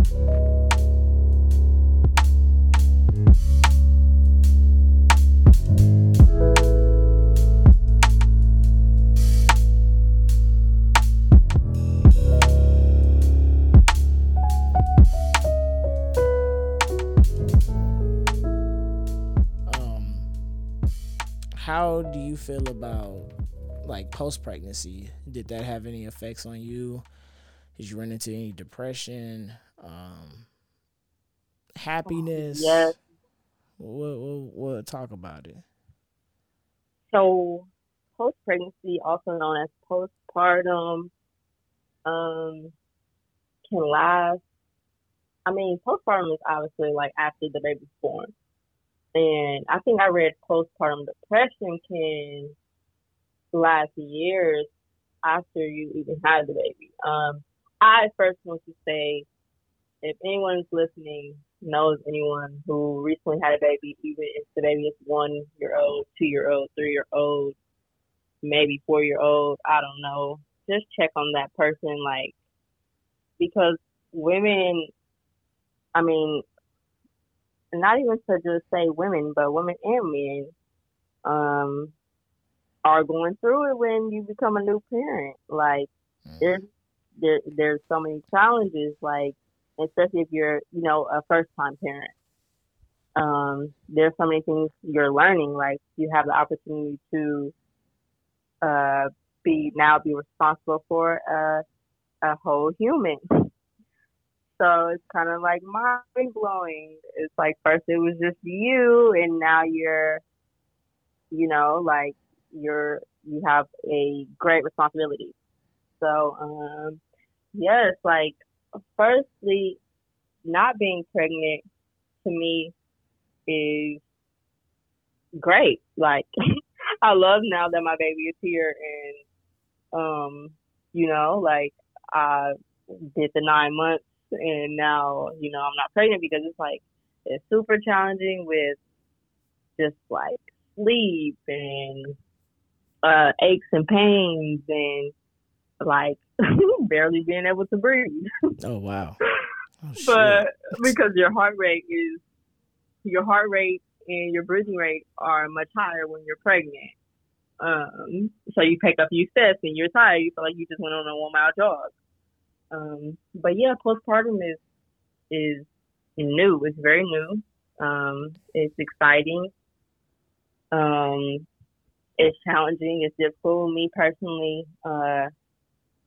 Um, how do you feel about like post pregnancy? Did that have any effects on you? Did you run into any depression? Um, happiness? Yes, we'll what, what talk about it? So, post pregnancy, also known as postpartum, um, can last. I mean, postpartum is obviously like after the baby's born. And I think I read postpartum depression can last years after you even had the baby. Um, I first want to say, if anyone's listening knows anyone who recently had a baby, even if the baby is one year old, two year old, three year old, maybe four year old, I don't know, just check on that person, like, because women, I mean, not even to just say women, but women and men, um, are going through it when you become a new parent. Like, there's there there's so many challenges. Like, especially if you're you know a first time parent. Um, there's so many things you're learning. Like, you have the opportunity to uh, be now be responsible for a a whole human. So it's kind of like mind blowing. It's like first it was just you, and now you're, you know, like you're you have a great responsibility. So um, yes, like firstly, not being pregnant to me is great. Like I love now that my baby is here, and um, you know, like I did the nine months and now you know I'm not pregnant because it's like it's super challenging with just like sleep and uh, aches and pains and like barely being able to breathe. Oh wow! Oh, but because your heart rate is your heart rate and your breathing rate are much higher when you're pregnant. Um, so you pick up your steps and you're tired. You feel like you just went on a one mile jog. Um, but yeah, postpartum is is new. It's very new. Um, it's exciting. Um, it's challenging. It's difficult. Me personally, uh,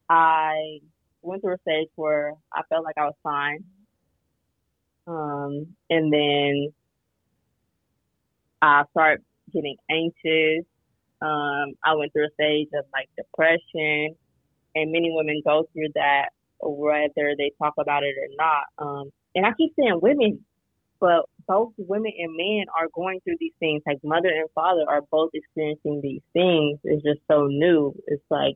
I went through a stage where I felt like I was fine. Um, and then I started getting anxious. Um, I went through a stage of like depression, and many women go through that whether they talk about it or not. Um, and I keep saying women, but both women and men are going through these things. Like mother and father are both experiencing these things. It's just so new. It's like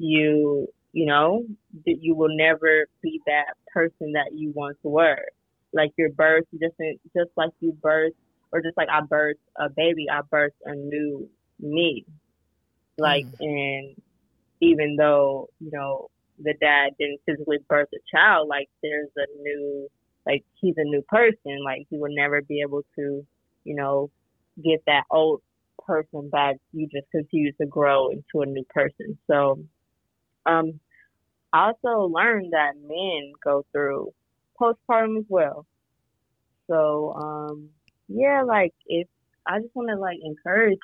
you, you know, that you will never be that person that you once were. Like your birth, just just like you birth, or just like I birthed a baby, I birthed a new me. Like, mm. and even though you know the dad didn't physically birth a child, like there's a new, like he's a new person. Like he will never be able to, you know, get that old person back. You just continue to grow into a new person. So, um, I also learned that men go through postpartum as well. So, um, yeah, like if I just want to like encourage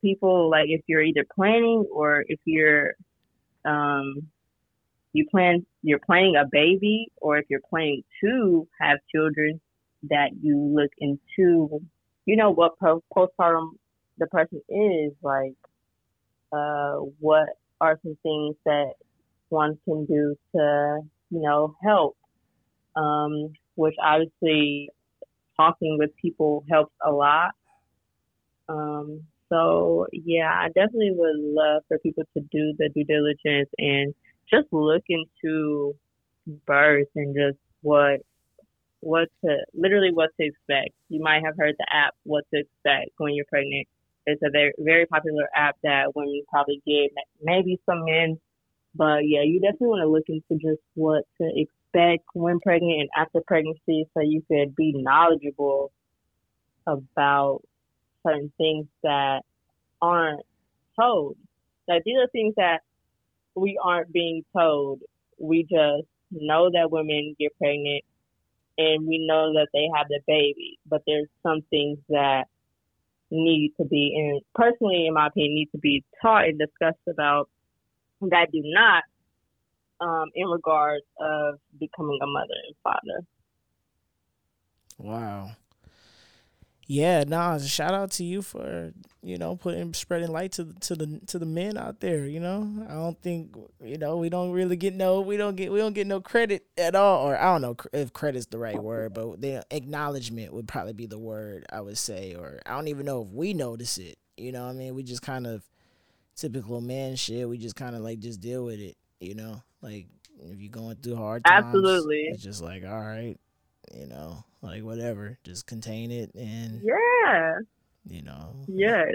people, like if you're either planning or if you're um, you plan you're planning a baby or if you're planning to have children that you look into you know what postpartum depression is like uh what are some things that one can do to you know help um which obviously talking with people helps a lot um so yeah i definitely would love for people to do the due diligence and just look into birth and just what what to literally what to expect. You might have heard the app What to Expect when you're pregnant. It's a very very popular app that women probably get, maybe some men, but yeah, you definitely want to look into just what to expect when pregnant and after pregnancy so you could be knowledgeable about certain things that aren't told. Like these are things that we aren't being told. We just know that women get pregnant and we know that they have the baby, but there's some things that need to be, and personally, in my opinion, need to be taught and discussed about that do not um, in regards of becoming a mother and father. Wow. Yeah, nah, shout out to you for, you know, putting spreading light to to the to the men out there, you know. I don't think, you know, we don't really get no we don't get we don't get no credit at all or I don't know if credit's the right word, but the acknowledgement would probably be the word I would say or I don't even know if we notice it. You know, I mean, we just kind of typical man shit. We just kind of like just deal with it, you know? Like if you're going through hard times, absolutely, it's just like all right, you know, like whatever, just contain it and yeah, you know, yes.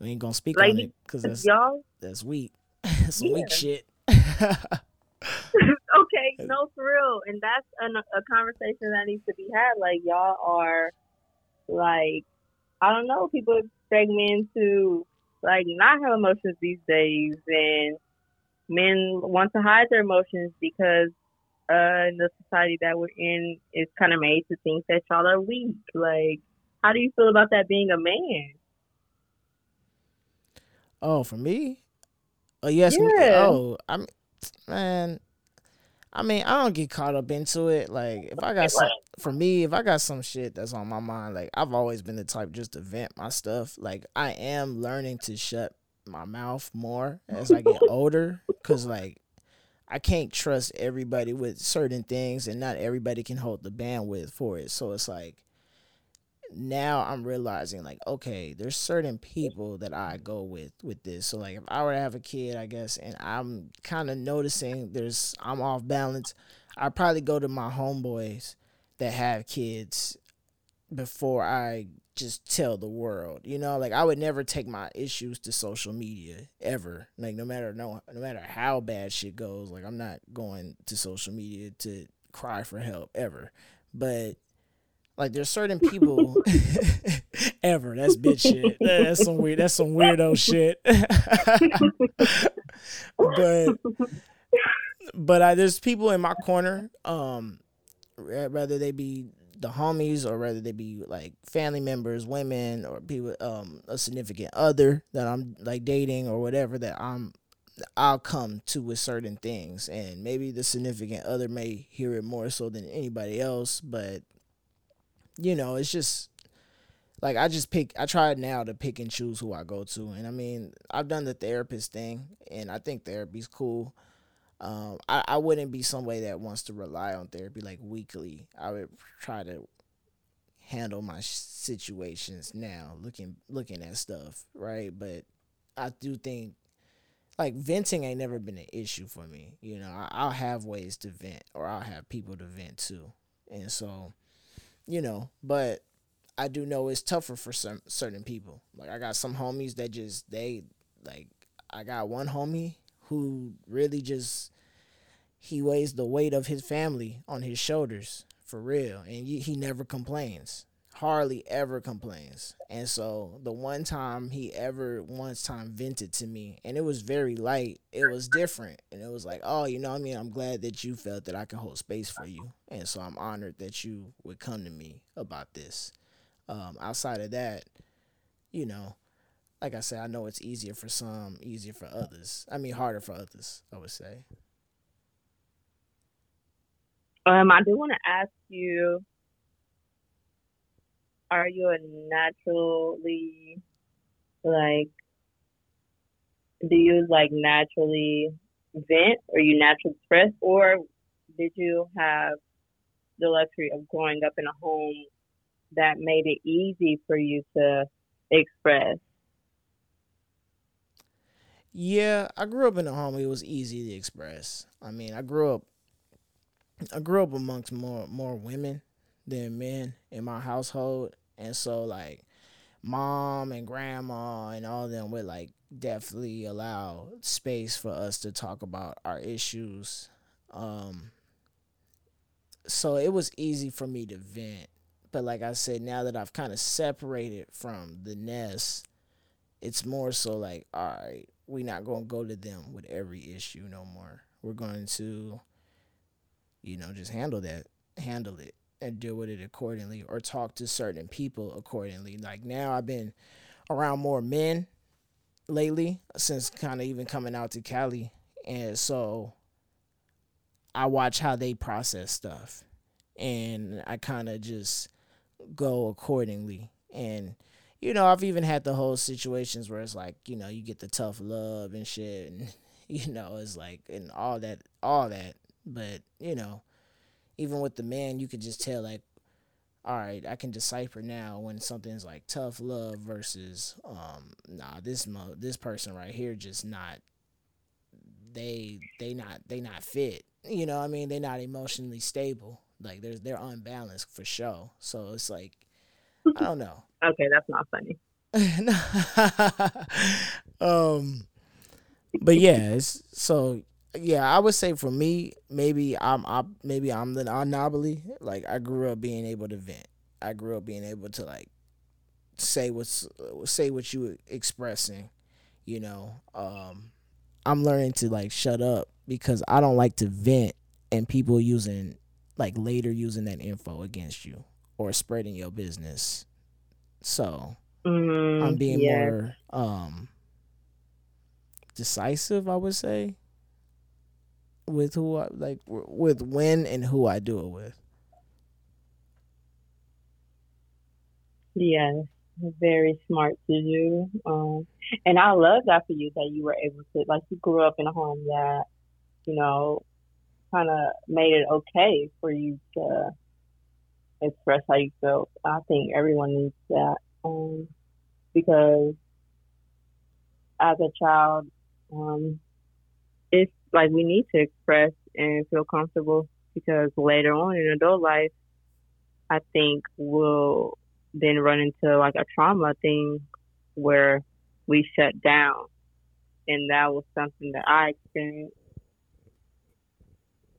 We ain't gonna speak like, on it because that's y'all. That's weak. that's yeah. weak shit. okay, no, for real, and that's an, a conversation that needs to be had. Like y'all are, like, I don't know, people expect men to like not have emotions these days, and men want to hide their emotions because uh, in the society that we're in is kind of made to think that y'all are weak. Like, how do you feel about that being a man? Oh, for me? Oh, yes. Yeah. Oh, I'm man. I mean, I don't get caught up into it. Like, if I got some, for me, if I got some shit that's on my mind, like I've always been the type just to vent my stuff. Like, I am learning to shut my mouth more as I get older cuz like I can't trust everybody with certain things and not everybody can hold the bandwidth for it. So it's like now I'm realizing like okay, there's certain people that I go with with this. So like if I were to have a kid, I guess and I'm kind of noticing there's I'm off balance, I probably go to my homeboys that have kids before I just tell the world. You know, like I would never take my issues to social media ever. Like no matter no no matter how bad shit goes, like I'm not going to social media to cry for help ever. But like there's certain people ever. That's bitch shit. That's some weird that's some weirdo shit. but but I, there's people in my corner um rather they be the homies or whether they be like family members, women or people um a significant other that I'm like dating or whatever that I'm I'll come to with certain things and maybe the significant other may hear it more so than anybody else, but you know, it's just like I just pick I try now to pick and choose who I go to. And I mean, I've done the therapist thing and I think therapy's cool. Um, I, I wouldn't be somebody that wants to rely on therapy like weekly. I would try to handle my situations now, looking looking at stuff, right? But I do think like venting ain't never been an issue for me. You know, I, I'll have ways to vent, or I'll have people to vent to, and so, you know, but I do know it's tougher for some certain people. Like I got some homies that just they like I got one homie who really just he weighs the weight of his family on his shoulders for real. And he, never complains. Hardly ever complains. And so the one time he ever once time vented to me and it was very light it was different. And it was like oh you know i mean? I'm glad that you felt that i can hold space for you. And so i'm honored that you would come to me about this. Um, outside of that you know like I said, I know it's easier for some, easier for others. I mean, harder for others, I would say. Um, I do want to ask you: Are you a naturally like? Do you like naturally vent, or you naturally express, or did you have the luxury of growing up in a home that made it easy for you to express? Yeah, I grew up in a home. It was easy to express. I mean, I grew up, I grew up amongst more more women than men in my household, and so like, mom and grandma and all them would like definitely allow space for us to talk about our issues. Um, so it was easy for me to vent. But like I said, now that I've kind of separated from the nest, it's more so like, all right, we're not going to go to them with every issue no more. We're going to, you know, just handle that, handle it, and deal with it accordingly, or talk to certain people accordingly. Like now, I've been around more men lately since kind of even coming out to Cali, and so I watch how they process stuff, and I kind of just go accordingly. And you know, I've even had the whole situations where it's like, you know, you get the tough love and shit, and you know, it's like and all that, all that. But you know, even with the man, you could just tell like, all right, I can decipher now when something's like tough love versus, um, nah, this mo this person right here just not. They they not they not fit. You know, I mean, they're not emotionally stable. Like they're they're unbalanced for sure. So it's like, I don't know. Okay, that's not funny. um, but yeah, it's, so yeah, I would say for me, maybe I'm, I, maybe I'm the anomaly. Like I grew up being able to vent. I grew up being able to like say what's say what you were expressing. You know, um, I'm learning to like shut up because I don't like to vent and people using like later using that info against you or spreading your business. So Mm, I'm being yeah. more um decisive, I would say, with who I like with when and who I do it with. Yeah, very smart to do. Um, and I love that for you that you were able to, like, you grew up in a home that, you know, kind of made it okay for you to express how you felt. I think everyone needs that. Um, because as a child, um, it's like we need to express and feel comfortable because later on in adult life, I think we'll then run into like a trauma thing where we shut down. And that was something that I experienced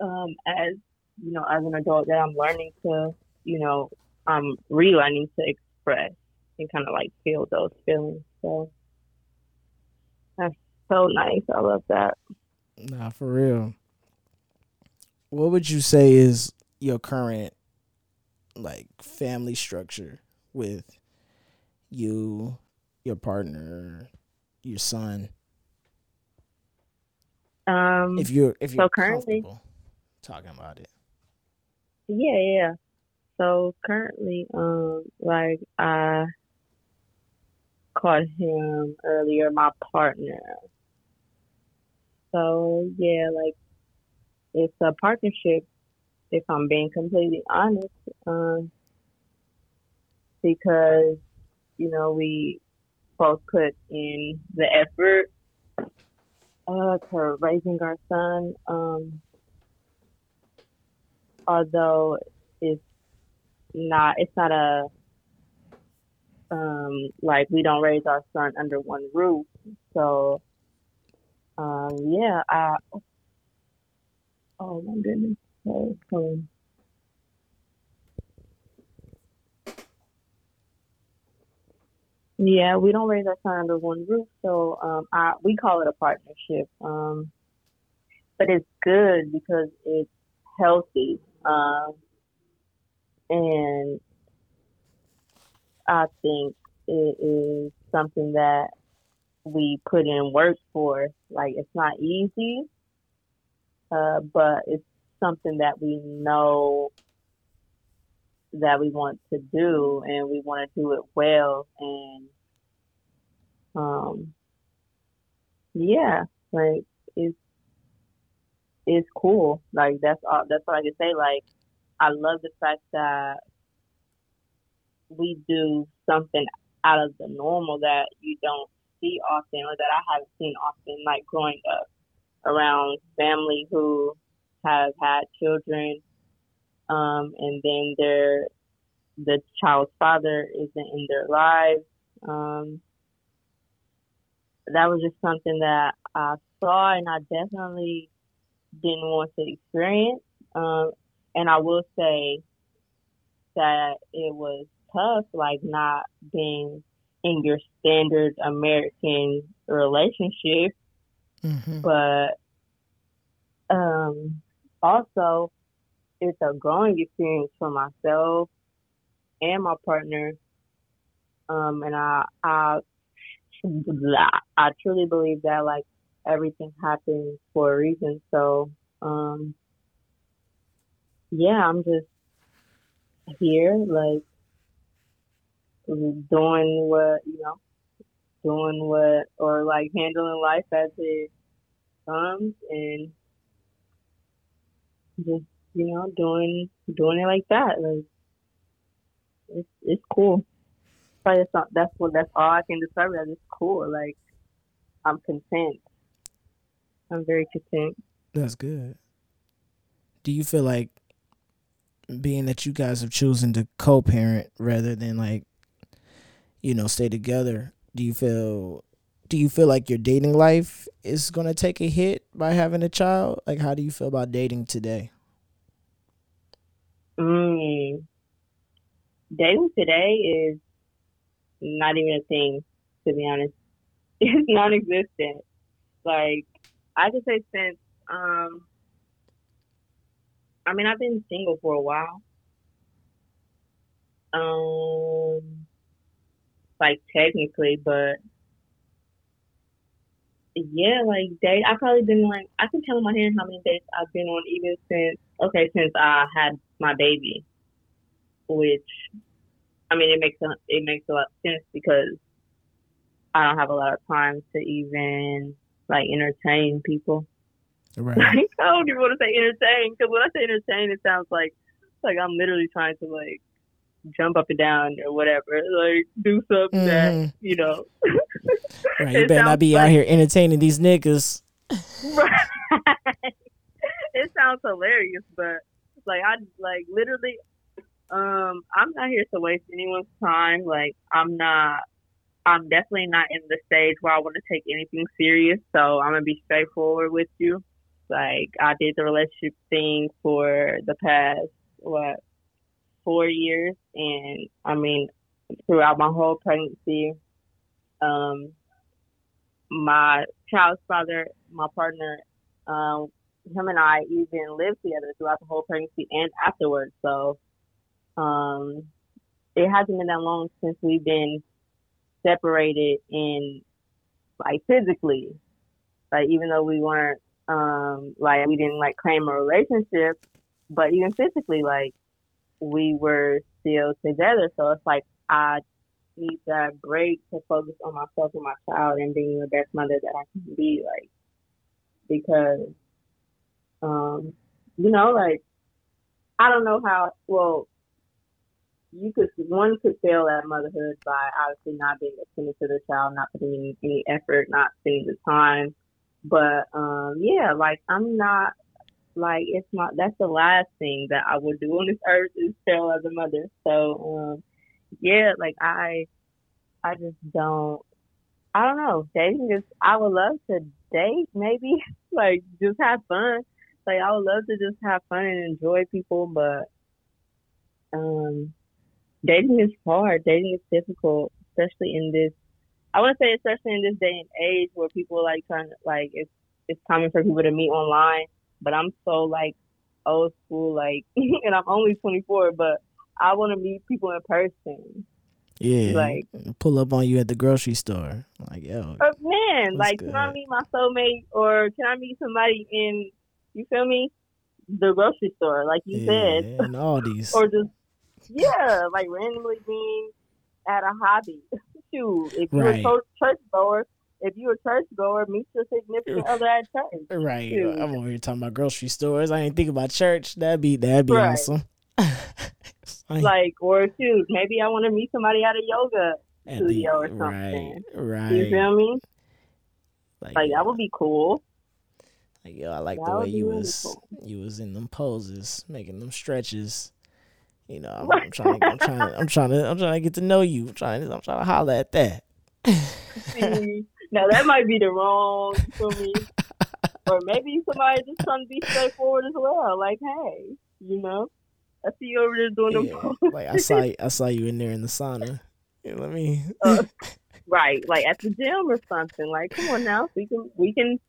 um, as, you know, as an adult that I'm learning to, you know, I'm relearning to express and kind of like feel those feelings. So that's so nice. I love that. Nah, for real. What would you say is your current like family structure with you, your partner, your son? Um, If you're if you're currently- comfortable talking about it. Yeah, yeah. So currently, um, like I called him earlier, my partner. So yeah, like it's a partnership. If I'm being completely honest, um, because you know we both put in the effort uh, to raising our son. Um, although it's not it's not a um like we don't raise our son under one roof. So um yeah i oh my goodness. So, um, yeah we don't raise our son under one roof so um i we call it a partnership um but it's good because it's healthy um and I think it is something that we put in work for. Like it's not easy, uh, but it's something that we know that we want to do, and we want to do it well. And um, yeah, like it's it's cool. Like that's all. That's what I can say. Like I love the fact that we do something out of the normal that you don't see often or that I haven't seen often, like growing up around family who have had children, um, and then their the child's father isn't in their lives. Um, that was just something that I saw and I definitely didn't want to experience. Um, and I will say that it was tough, like not being in your standard American relationship, Mm-hmm. but um, also it's a growing experience for myself and my partner. Um, and I, I, I truly believe that like everything happens for a reason. So, um, yeah, I'm just here, like doing what you know, doing what or like handling life as it comes, and just you know doing doing it like that. Like it's it's cool. Probably that's not, that's what that's all I can describe it as. It's cool. Like I'm content. I'm very content. That's good. Do you feel like being that you guys have chosen to co-parent rather than like you know stay together, do you feel do you feel like your dating life is going to take a hit by having a child? Like how do you feel about dating today? Mm. Dating today is not even a thing, to be honest. It's non-existent. Like I could say since um, I mean I've been single for a while. Um, like technically, but yeah, like date. I've probably been like I can count on my hand how many dates I've been on, even since okay, since I had my baby, which I mean it makes a, it makes a lot of sense because I don't have a lot of time to even like entertain people. Right. Like I don't even want to say entertain because when I say entertain, it sounds like like I'm literally trying to like jump up and down or whatever, like do something that Mhm. you know. Right. You better not be out here entertaining these niggas. Right. it sounds hilarious, but like I like literally um I'm not here to waste anyone's time. Like I'm not I'm definitely not in the stage where I want to take anything serious, so I'm gonna be straightforward with you. Like I did the relationship thing for the past what four years and I mean throughout my whole pregnancy, um my child's father, my partner, um, him and I even lived together throughout the whole pregnancy and afterwards. So um, it hasn't been that long since we've been separated in like physically. Like even though we weren't um, like we didn't like claim a relationship, but even physically, like we were still together. So it's like I need that break to focus on myself and my child and being the best mother that I can be, like because um, you know, like I don't know how well you could one could fail at motherhood by obviously not being attentive to the child, not putting in any effort, not spending the time. But um yeah, like I'm not like it's not that's the last thing that I would do on this earth is fail as a mother. So um yeah, like I I just don't I don't know. Dating is I would love to date maybe. like just have fun. Like I would love to just have fun and enjoy people but um dating is hard. Dating is difficult, especially in this I wanna say especially in this day and age where people like trying to like it's it's common for people to meet online. But I'm so like old school, like and I'm only twenty four, but I wanna meet people in person. Yeah. Like- pull up on you at the grocery store. Like, yo. Man, like, can I meet my soulmate or can I meet somebody in, you feel me, the grocery store, like you yeah, said, and all these. or just, yeah, like randomly being at a hobby. Shoot, if you're Right. a church, church goer, if you're a church goer, meet your significant other at church. Right. Shoot. I'm over here talking about grocery stores. I ain't think about church. That'd be that'd be Right. awesome. Like, or shoot, maybe I want to meet somebody at a yoga at studio or something. right. Right. You feel me? Like, Like, that would be cool. like, yo, I like that the way you really was cool. you was in them poses, making them stretches. You know, I'm, I'm trying. I'm trying. I'm trying to. I'm trying to get to know you. I'm trying. To, I'm trying to holler at that. See, now that might be the wrong for me. or maybe somebody just trying to be straightforward as well. Like, hey, you know. I see you over there doing Yeah, them. like I saw I saw you in there in the sauna. Yeah, let me. Uh, right, like at the gym or something. Like, come on now, we can we can,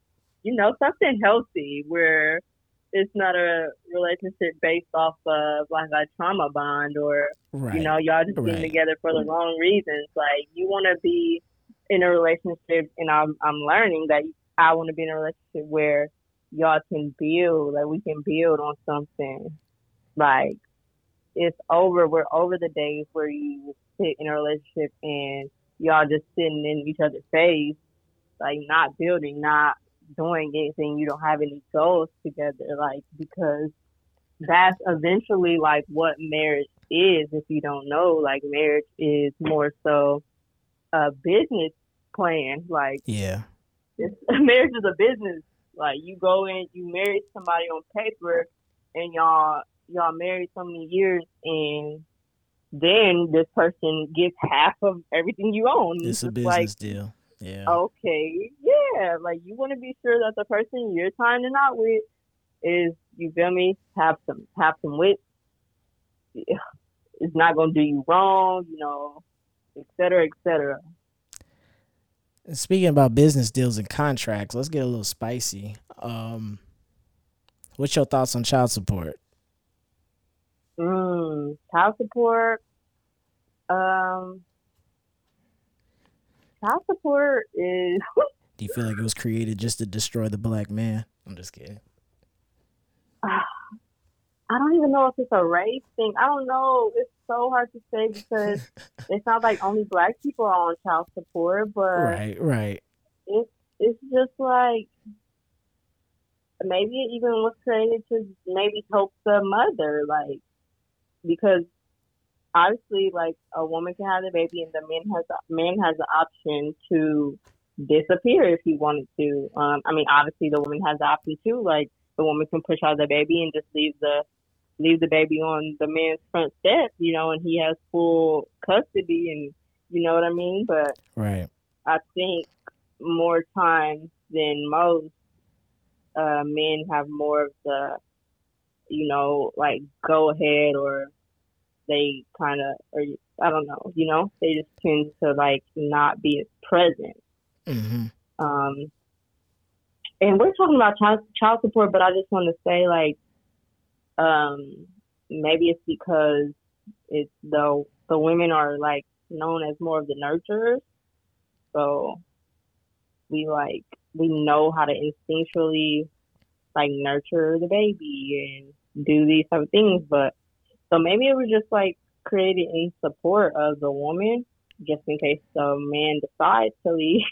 you know, something healthy where it's not a relationship based off of like a trauma bond or right. you know y'all just being Right. together for the wrong reasons. Like you want to be in a relationship, and I'm I'm learning that I want to be in a relationship where y'all can build, like we can build on something. Like it's over. We're over the days where you sit in a relationship and y'all just sitting in each other's face, like not building, not doing anything. You don't have any goals together, like because that's eventually like what marriage is. If you don't know, like marriage is more so a business plan. Like Yeah. it's, marriage is a business. Like you go in, you marry somebody on paper, and y'all y'all married so many years, and then this person gets half of everything you own. It's a business like deal. Yeah. okay, yeah, like you want to be sure that the person you're tying it out with is you feel me have some have some wit. It's not gonna do you wrong, you know, et cetera, et cetera. Speaking about business deals and contracts, let's get a little spicy. Um, what's your thoughts on child support? Mm, child support. Um, child support is Do you feel like it was created just to destroy the black man? I'm just kidding. I don't even know if it's a race thing. I don't know. It's so hard to say because it's not like only black people are on child support, but right, right. it's it's just like maybe it even was created to maybe help the mother, like because obviously like a woman can have the baby and the man has man has the option to disappear if he wanted to. Um, I mean obviously the woman has the option too, like the woman can push out the baby and just leave the leave the baby on the man's front step, you know, and he has full custody and you know what I mean? But Right. I think more times than most, uh, men have more of the, you know, like go ahead or they kind of, or I don't know, you know, they just tend to like not be as present. hmm Um, and we're talking about child, child support, but I just want to say like, um, maybe it's because it's the the women are like known as more of the nurturers, so we like we know how to instinctually like nurture the baby and do these type of things. But so maybe it was just like created in support of the woman, just in case the man decides to leave,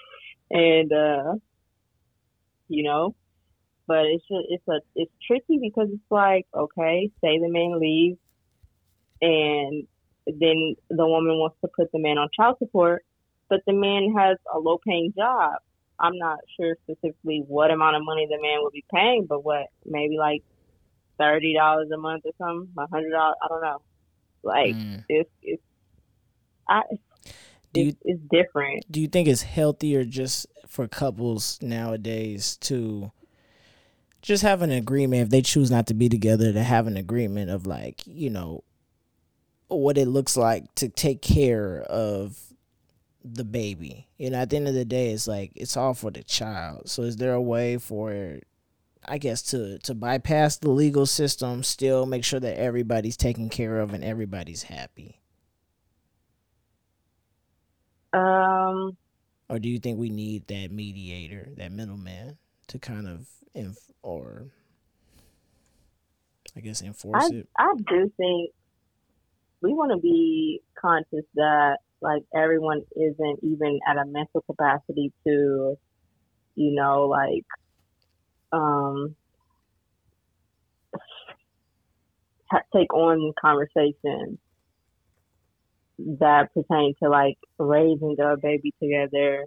and uh, you know. But it's just, it's a it's tricky because it's like okay, say the man leaves, and then the woman wants to put the man on child support, but the man has a low paying job. I'm not sure specifically what amount of money the man will be paying, but what maybe like thirty dollars a month or something, a hundred dollars. I don't know. Like Mm. it's it's I Do you it's, it's different. do you think it's healthier just for couples nowadays to just have an agreement if they choose not to be together to have an agreement of like you know what it looks like to take care of the baby you know at the end of the day it's like it's all for the child so is there a way for i guess to to bypass the legal system still make sure that everybody's taken care of and everybody's happy Um, or do you think we need that mediator, that middleman, to kind of inf- or I guess enforce I it? I do think we want to be conscious that like everyone isn't even at a mental capacity to, you know, like um take on conversations that pertain to like raising a baby together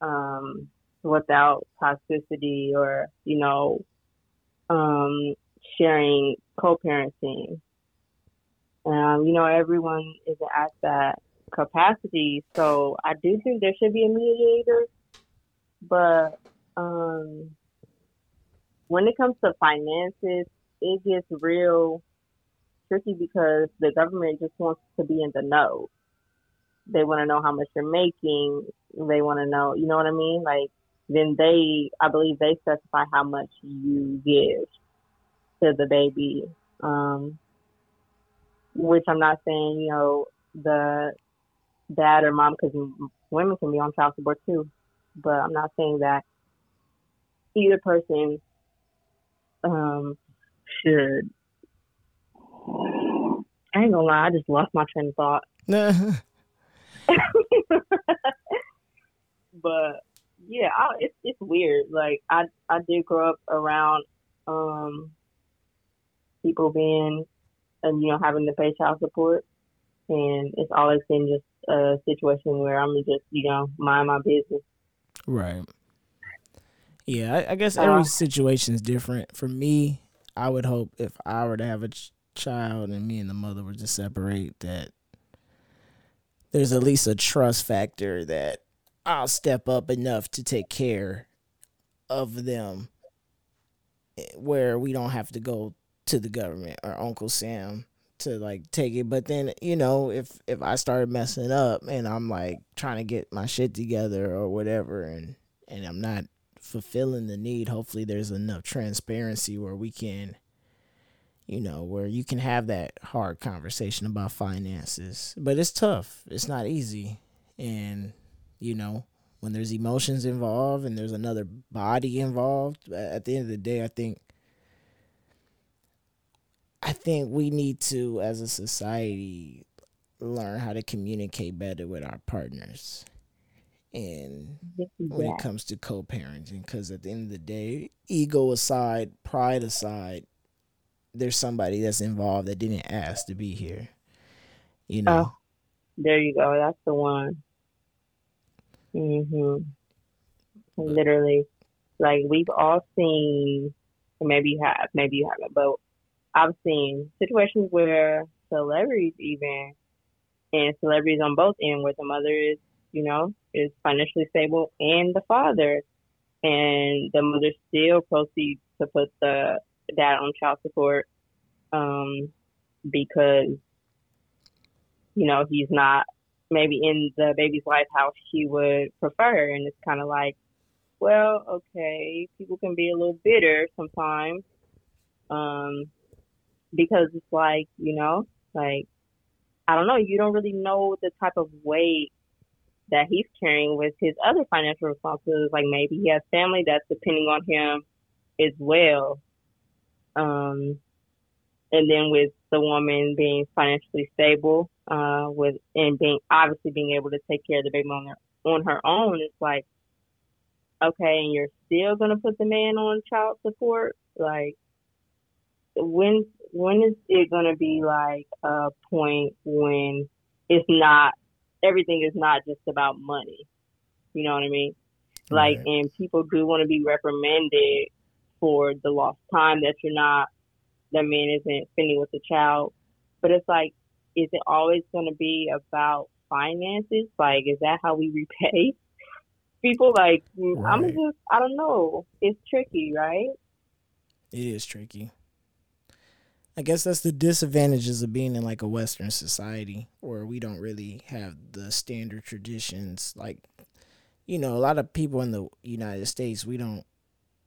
um without toxicity or you know um sharing co-parenting. Um you know everyone isn't at that capacity so i do think there should be a mediator but um when it comes to finances it gets real tricky because the government just wants to be in the know. They want to know how much you're making. They want to know, you know what I mean? Like, then they, I believe they specify how much you give to the baby. Um, which I'm not saying, you know, the dad or mom, because women can be on child support too, but I'm not saying that either person um, should. I ain't gonna lie, I just lost my train of thought. but yeah, I, it's it's weird. Like I I did grow up around um people being and you know having to pay child support, and it's always been just a situation where I'm just you know mind my business. Right. Yeah, I, I guess every uh, situation is different. For me, I would hope if I were to have a ch- child and me and the mother were to separate, that there's at least a trust factor that I'll step up enough to take care of them eh, where we don't have to go to the government or Uncle Sam to like take it. But then, you know, if if I started messing up and I'm like trying to get my shit together or whatever and and I'm not fulfilling the need, hopefully there's enough transparency where we can you know, where you can have that hard conversation about finances. But it's tough. It's not easy. And, you know, when there's emotions involved and there's another body involved, at the end of the day, I think I think we need to as a society learn how to communicate better with our partners. And when it comes to co-parenting cuz at the end of the day, ego aside, pride aside, there's somebody that's involved that didn't ask to be here. You know. Oh, there you go. That's the one. Mhm. Literally, like we've all seen. Maybe you have, maybe you haven't, but I've seen situations where celebrities even and celebrities on both ends where the mother is, you know, is financially stable and the father, and the mother still proceeds to put the dad on child support um, because you know he's not maybe in the baby's life how she would prefer, and it's kind of like, well, okay, people can be a little bitter sometimes, um, because it's like you know, like I don't know, you don't really know the type of weight that he's carrying with his other financial responsibilities. Like maybe he has family that's depending on him as well. Um, and then with the woman being financially stable, uh, with and being obviously being able to take care of the baby on her on her own, it's like, okay, and you're still gonna put the man on child support, like when when is it gonna be like a point when it's not everything is not just about money? You know what I mean? Like, right. and people do want to be reprimanded for the lost time that you're not, that man isn't spending with the child. But it's like, is it always going to be about finances? Like, is that how we repay people? Like, right. I'm just, I don't know. It's tricky, right? It is tricky. I guess that's the disadvantages of being in like a Western society where we don't really have the standard traditions. Like, you know, a lot of people in the United States, we don't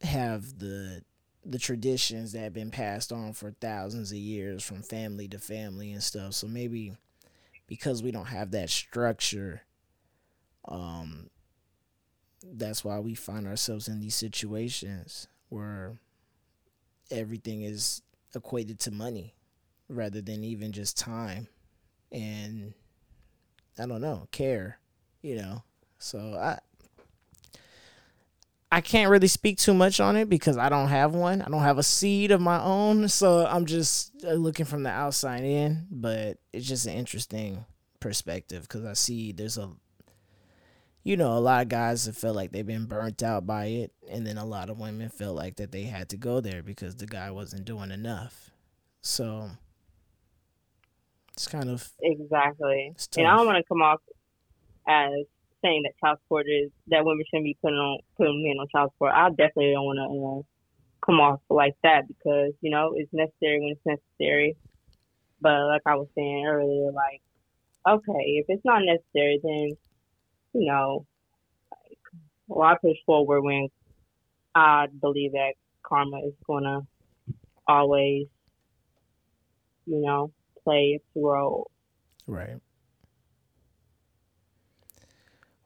have the the traditions that have been passed on for thousands of years from family to family and stuff. So maybe because we don't have that structure, um, that's why we find ourselves in these situations where everything is equated to money rather than even just time and I don't know, care, you know. So I I can't really speak too much on it because I don't have one. I don't have a seed of my own, so I'm just uh, looking from the outside in. But it's just an interesting perspective because I see there's a, you know, a lot of guys that feel like they've been burnt out by it, and then a lot of women feel like that they had to go there because the guy wasn't doing enough. So it's kind of exactly. And I don't want to come off as saying that child support is that women shouldn't be putting on putting men on child support. I definitely don't want to. Uh, come off like that because you know it's necessary when it's necessary. But like I was saying earlier, like okay, if it's not necessary, then you know, like, well, I push forward when I believe that karma is gonna always, you know, play its role. Right.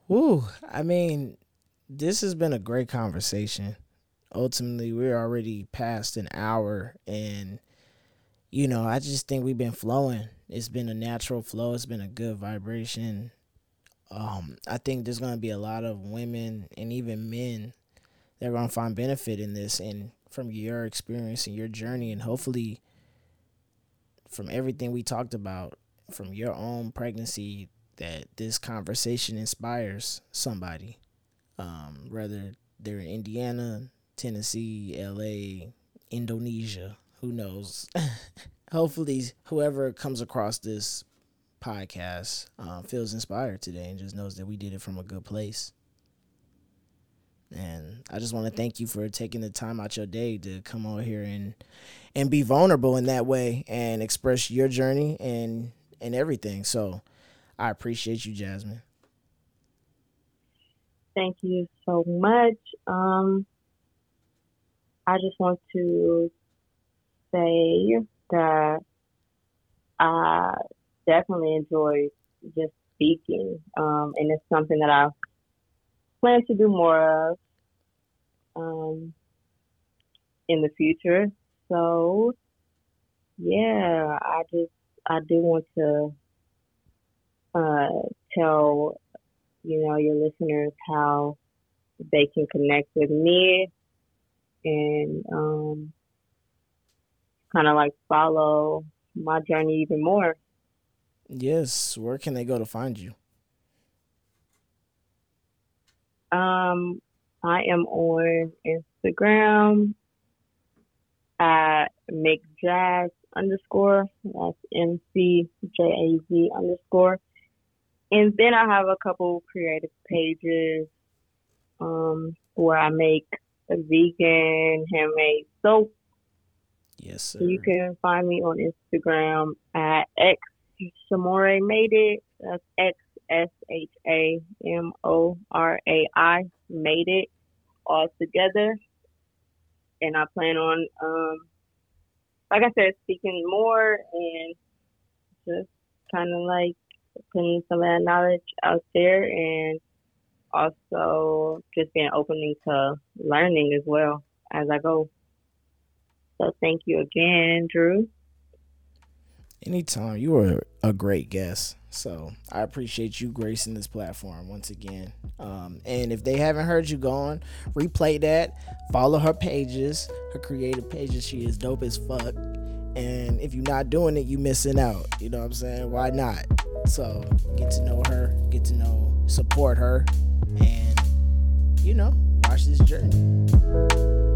Woo. I mean, this has been a great conversation. Ultimately, we're already past an hour and you know, I just think we've been flowing. It's been a natural flow. It's been a good vibration. Um, I think there's gonna be a lot of women and even men that are gonna find benefit in this and from your experience and your journey and hopefully from everything we talked about, from your own pregnancy, that this conversation inspires somebody. Um, whether they're in Indiana, Tennessee, LA, Indonesia, who knows? Hopefully, whoever comes across this podcast um, feels inspired today and just knows that we did it from a good place. And I just want to thank you for taking the time out your day to come on here and and be vulnerable in that way and express your journey and and everything. So I appreciate you, Jasmine. Thank you so much. Um, I just want to say that I definitely enjoy just speaking, um, and it's something that I plan to do more of um, in the future. So, yeah, I just I do want to uh, tell you know your listeners how they can connect with me and um, kind of like follow my journey even more. Yes, where can they go to find you? Um, I am on Instagram at McJazz underscore. That's M C J A Z underscore. And then I have a couple creative pages um, where I make a vegan handmade soap. Yes, sir. You can find me on Instagram at X Shamore Made It. That's X S H A M O R A I Made It all together. And I plan on, um, like I said, speaking more and just kind of like putting some of that knowledge out there and also just being opening to learning as well as I go. So thank you again, Drew. Anytime. You were a great guest. So I appreciate you gracing this platform once again. Um, and if they haven't heard you go on, replay that. Follow her pages, her creative pages. She is dope as fuck. And if you're not doing it, you missing out. You know what I'm saying? Why not? So get to know her, get to know, support her, and you know, watch this journey.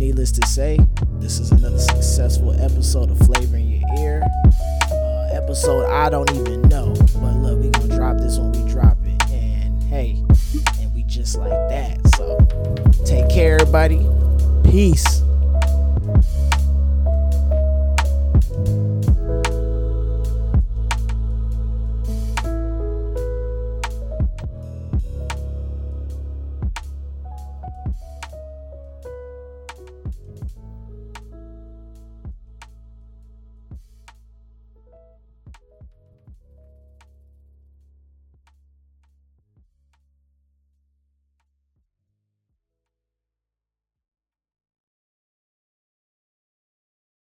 Needless to say, this is another successful episode of Flavor in Your Ear. Uh, episode I don't even know, but look, we gonna drop this when we drop it, and hey, and we just like that. So take care, everybody. Peace.